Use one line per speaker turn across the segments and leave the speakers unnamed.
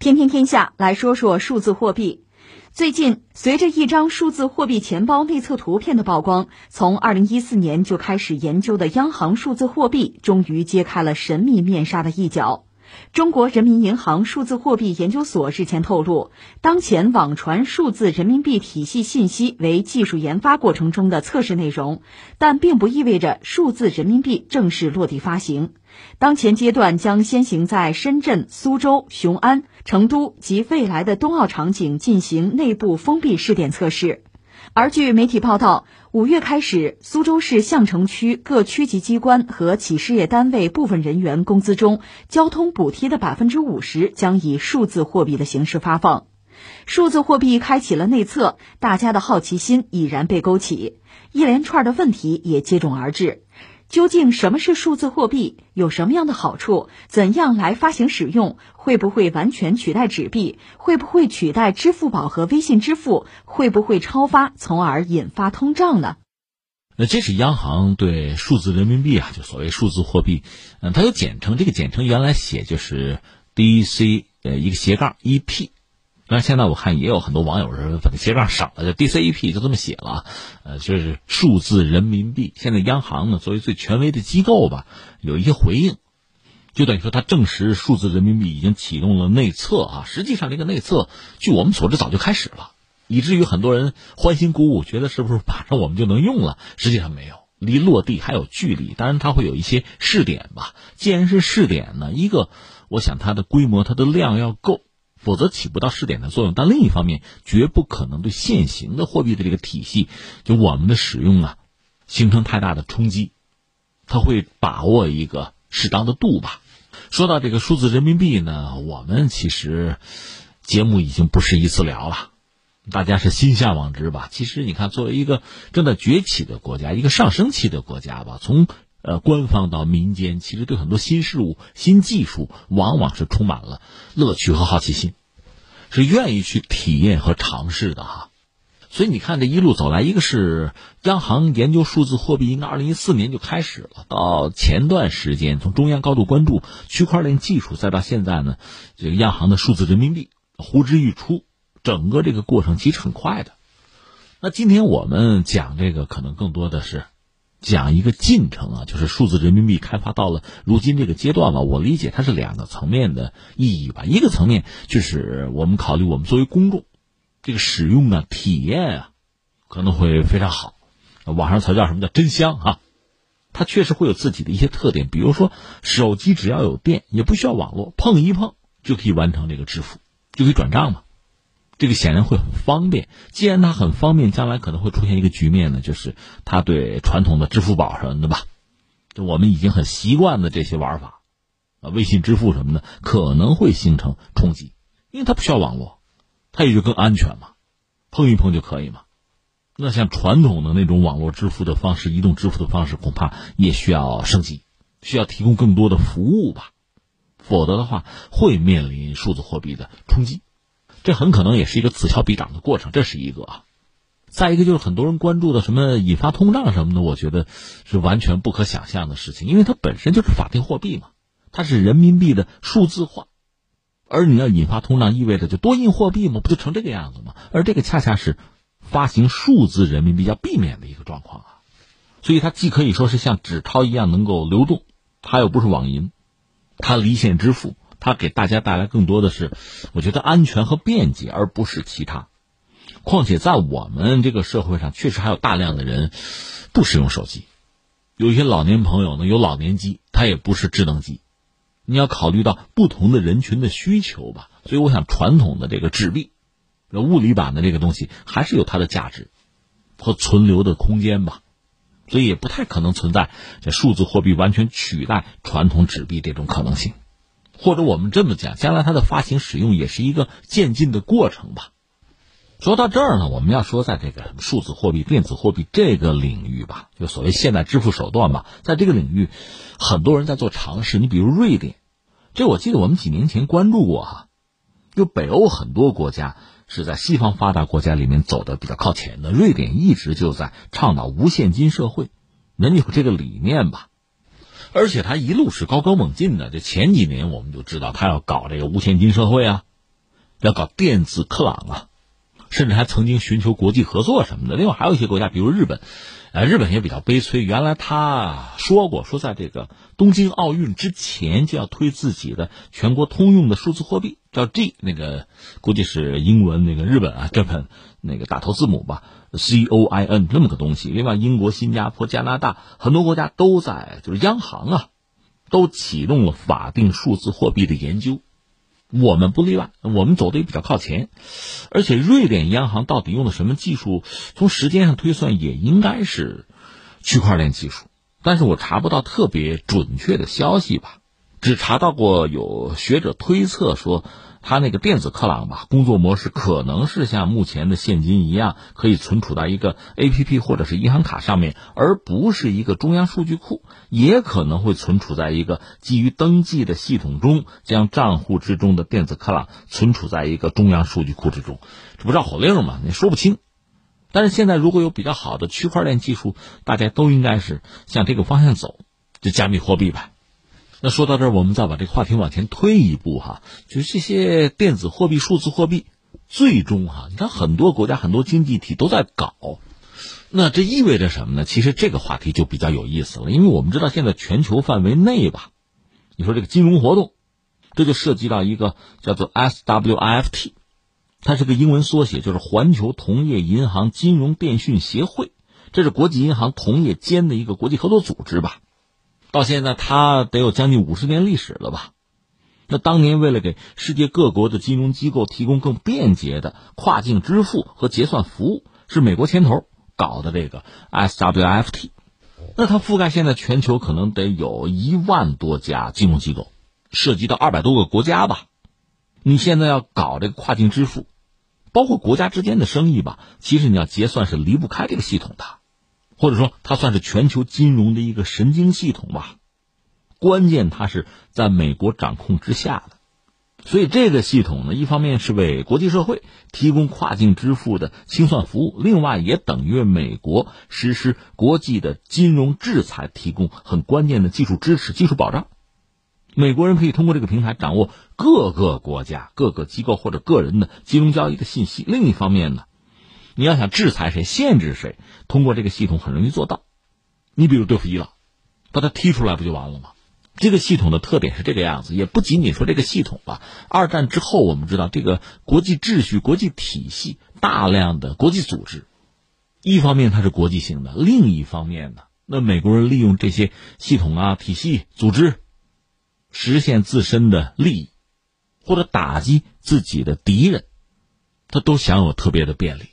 天天天下来说说数字货币。最近，随着一张数字货币钱包内测图片的曝光，从二零一四年就开始研究的央行数字货币，终于揭开了神秘面纱的一角。中国人民银行数字货币研究所日前透露，当前网传数字人民币体系信息为技术研发过程中的测试内容，但并不意味着数字人民币正式落地发行。当前阶段将先行在深圳、苏州、雄安、成都及未来的冬奥场景进行内部封闭试点测试。而据媒体报道，五月开始，苏州市相城区各区级机关和企事业单位部分人员工资中，交通补贴的百分之五十将以数字货币的形式发放。数字货币开启了内测，大家的好奇心已然被勾起，一连串的问题也接踵而至。究竟什么是数字货币？有什么样的好处？怎样来发行使用？会不会完全取代纸币？会不会取代支付宝和微信支付？会不会超发，从而引发通胀呢？
那这是央行对数字人民币啊，就所谓数字货币，嗯，它有简称，这个简称原来写就是 DC 呃一个斜杠 EP。那现在我看也有很多网友是把斜杠省了，就 DCEP 就这么写了，呃，就是数字人民币。现在央行呢作为最权威的机构吧，有一些回应，就等于说它证实数字人民币已经启动了内测啊。实际上这个内测，据我们所知早就开始了，以至于很多人欢欣鼓舞，觉得是不是马上我们就能用了？实际上没有，离落地还有距离。当然它会有一些试点吧。既然是试点呢，一个我想它的规模、它的量要够。否则起不到试点的作用，但另一方面，绝不可能对现行的货币的这个体系，就我们的使用啊，形成太大的冲击。他会把握一个适当的度吧。说到这个数字人民币呢，我们其实节目已经不是一次聊了，大家是心向往之吧。其实你看，作为一个正在崛起的国家，一个上升期的国家吧，从呃，官方到民间，其实对很多新事物、新技术，往往是充满了乐趣和好奇心，是愿意去体验和尝试的哈。所以你看，这一路走来，一个是央行研究数字货币，应该二零一四年就开始了，到前段时间，从中央高度关注区块链技术，再到现在呢，这个央行的数字人民币呼之欲出，整个这个过程其实很快的。那今天我们讲这个，可能更多的是。讲一个进程啊，就是数字人民币开发到了如今这个阶段吧。我理解它是两个层面的意义吧。一个层面就是我们考虑我们作为公众，这个使用啊、体验啊，可能会非常好。网上词叫什么叫真香哈？它确实会有自己的一些特点，比如说手机只要有电，也不需要网络，碰一碰就可以完成这个支付，就可以转账嘛。这个显然会很方便。既然它很方便，将来可能会出现一个局面呢，就是它对传统的支付宝什么的吧，就我们已经很习惯的这些玩法，啊，微信支付什么的可能会形成冲击，因为它不需要网络，它也就更安全嘛，碰一碰就可以嘛。那像传统的那种网络支付的方式、移动支付的方式，恐怕也需要升级，需要提供更多的服务吧，否则的话会面临数字货币的冲击。这很可能也是一个此消彼长的过程，这是一个啊。再一个就是很多人关注的什么引发通胀什么的，我觉得是完全不可想象的事情，因为它本身就是法定货币嘛，它是人民币的数字化，而你要引发通胀，意味着就多印货币嘛，不就成这个样子吗？而这个恰恰是发行数字人民币要避免的一个状况啊。所以它既可以说是像纸钞一样能够流动，它又不是网银，它离线支付。它给大家带来更多的是，我觉得安全和便捷，而不是其他。况且在我们这个社会上，确实还有大量的人不使用手机，有一些老年朋友呢有老年机，它也不是智能机。你要考虑到不同的人群的需求吧。所以我想，传统的这个纸币、物理版的这个东西，还是有它的价值和存留的空间吧。所以也不太可能存在这数字货币完全取代传统纸币这种可能性。或者我们这么讲，将来它的发行使用也是一个渐进的过程吧。说到这儿呢，我们要说在这个数字货币、电子货币这个领域吧，就所谓现代支付手段吧，在这个领域，很多人在做尝试。你比如瑞典，这我记得我们几年前关注过哈，就北欧很多国家是在西方发达国家里面走的比较靠前的，瑞典一直就在倡导无现金社会，人家有这个理念吧。而且他一路是高歌猛进的，这前几年我们就知道他要搞这个无现金社会啊，要搞电子克朗啊，甚至还曾经寻求国际合作什么的。另外还有一些国家，比如日本，呃，日本也比较悲催。原来他说过，说在这个东京奥运之前就要推自己的全国通用的数字货币，叫 G，那个估计是英文那个日本啊这本那个打头字母吧，C O I N 这么个东西。另外，英国、新加坡、加拿大很多国家都在，就是央行啊，都启动了法定数字货币的研究。我们不例外，我们走的也比较靠前，而且瑞典央行到底用的什么技术？从时间上推算，也应该是区块链技术，但是我查不到特别准确的消息吧，只查到过有学者推测说。它那个电子克朗吧，工作模式可能是像目前的现金一样，可以存储在一个 A P P 或者是银行卡上面，而不是一个中央数据库，也可能会存储在一个基于登记的系统中，将账户之中的电子克朗存储在一个中央数据库之中，这不绕口令吗？你说不清。但是现在如果有比较好的区块链技术，大家都应该是向这个方向走，就加密货币吧。那说到这儿，我们再把这个话题往前推一步哈，就是这些电子货币、数字货币，最终哈，你看很多国家、很多经济体都在搞，那这意味着什么呢？其实这个话题就比较有意思了，因为我们知道现在全球范围内吧，你说这个金融活动，这就涉及到一个叫做 SWIFT，它是个英文缩写，就是环球同业银行金融电讯协会，这是国际银行同业间的一个国际合作组织吧。到现在，它得有将近五十年历史了吧？那当年为了给世界各国的金融机构提供更便捷的跨境支付和结算服务，是美国牵头搞的这个 SWIFT。那它覆盖现在全球可能得有一万多家金融机构，涉及到二百多个国家吧。你现在要搞这个跨境支付，包括国家之间的生意吧，其实你要结算是离不开这个系统的。或者说，它算是全球金融的一个神经系统吧。关键它是在美国掌控之下的，所以这个系统呢，一方面是为国际社会提供跨境支付的清算服务，另外也等于美国实施国际的金融制裁提供很关键的技术支持、技术保障。美国人可以通过这个平台掌握各个国家、各个机构或者个人的金融交易的信息。另一方面呢？你要想制裁谁、限制谁，通过这个系统很容易做到。你比如对付伊朗，把他踢出来不就完了吗？这个系统的特点是这个样子，也不仅仅说这个系统吧。二战之后，我们知道这个国际秩序、国际体系，大量的国际组织，一方面它是国际性的，另一方面呢，那美国人利用这些系统啊、体系、组织，实现自身的利益，或者打击自己的敌人，他都享有特别的便利。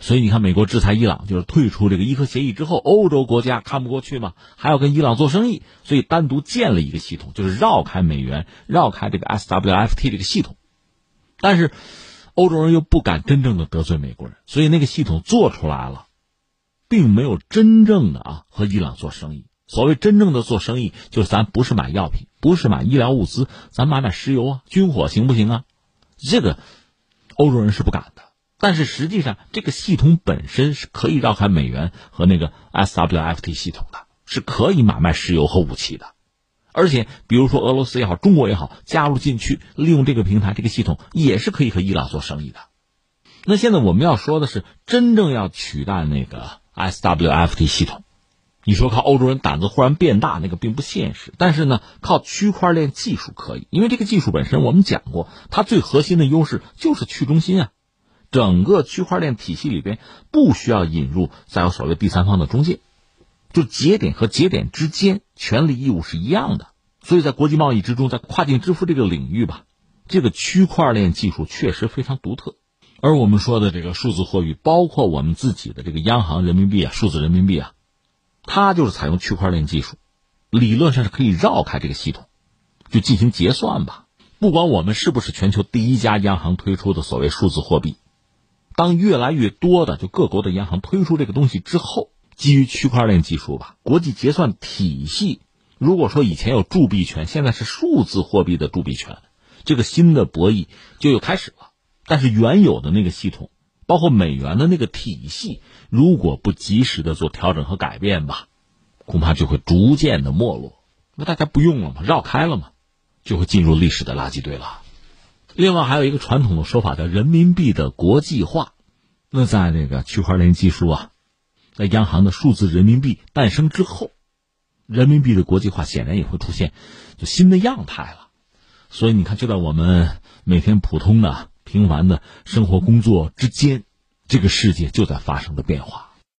所以你看，美国制裁伊朗，就是退出这个伊核协议之后，欧洲国家看不过去嘛，还要跟伊朗做生意，所以单独建了一个系统，就是绕开美元，绕开这个 SWFT 这个系统。但是，欧洲人又不敢真正的得罪美国人，所以那个系统做出来了，并没有真正的啊和伊朗做生意。所谓真正的做生意，就是咱不是买药品，不是买医疗物资，咱买买石油啊、军火行不行啊？这个欧洲人是不敢的。但是实际上，这个系统本身是可以绕开美元和那个 SWFT 系统的，是可以买卖石油和武器的。而且，比如说俄罗斯也好，中国也好，加入进去，利用这个平台、这个系统，也是可以和伊朗做生意的。那现在我们要说的是，真正要取代那个 SWFT 系统，你说靠欧洲人胆子忽然变大，那个并不现实。但是呢，靠区块链技术可以，因为这个技术本身我们讲过，它最核心的优势就是去中心啊。整个区块链体系里边不需要引入再有所谓第三方的中介，就节点和节点之间权利义务是一样的。所以在国际贸易之中，在跨境支付这个领域吧，这个区块链技术确实非常独特。而我们说的这个数字货币，包括我们自己的这个央行人民币啊，数字人民币啊，它就是采用区块链技术，理论上是可以绕开这个系统，就进行结算吧。不管我们是不是全球第一家央行推出的所谓数字货币。当越来越多的就各国的央行推出这个东西之后，基于区块链技术吧，国际结算体系，如果说以前有铸币权，现在是数字货币的铸币权，这个新的博弈就又开始了。但是原有的那个系统，包括美元的那个体系，如果不及时的做调整和改变吧，恐怕就会逐渐的没落。那大家不用了嘛，绕开了嘛，就会进入历史的垃圾堆了。另外还有一个传统的说法叫人民币的国际化。那在这个区块链技术啊，在央行的数字人民币诞生之后，人民币的国际化显然也会出现就新的样态了。所以你看，就在我们每天普通的、平凡的生活工作之间，这个世界就在发生着变化。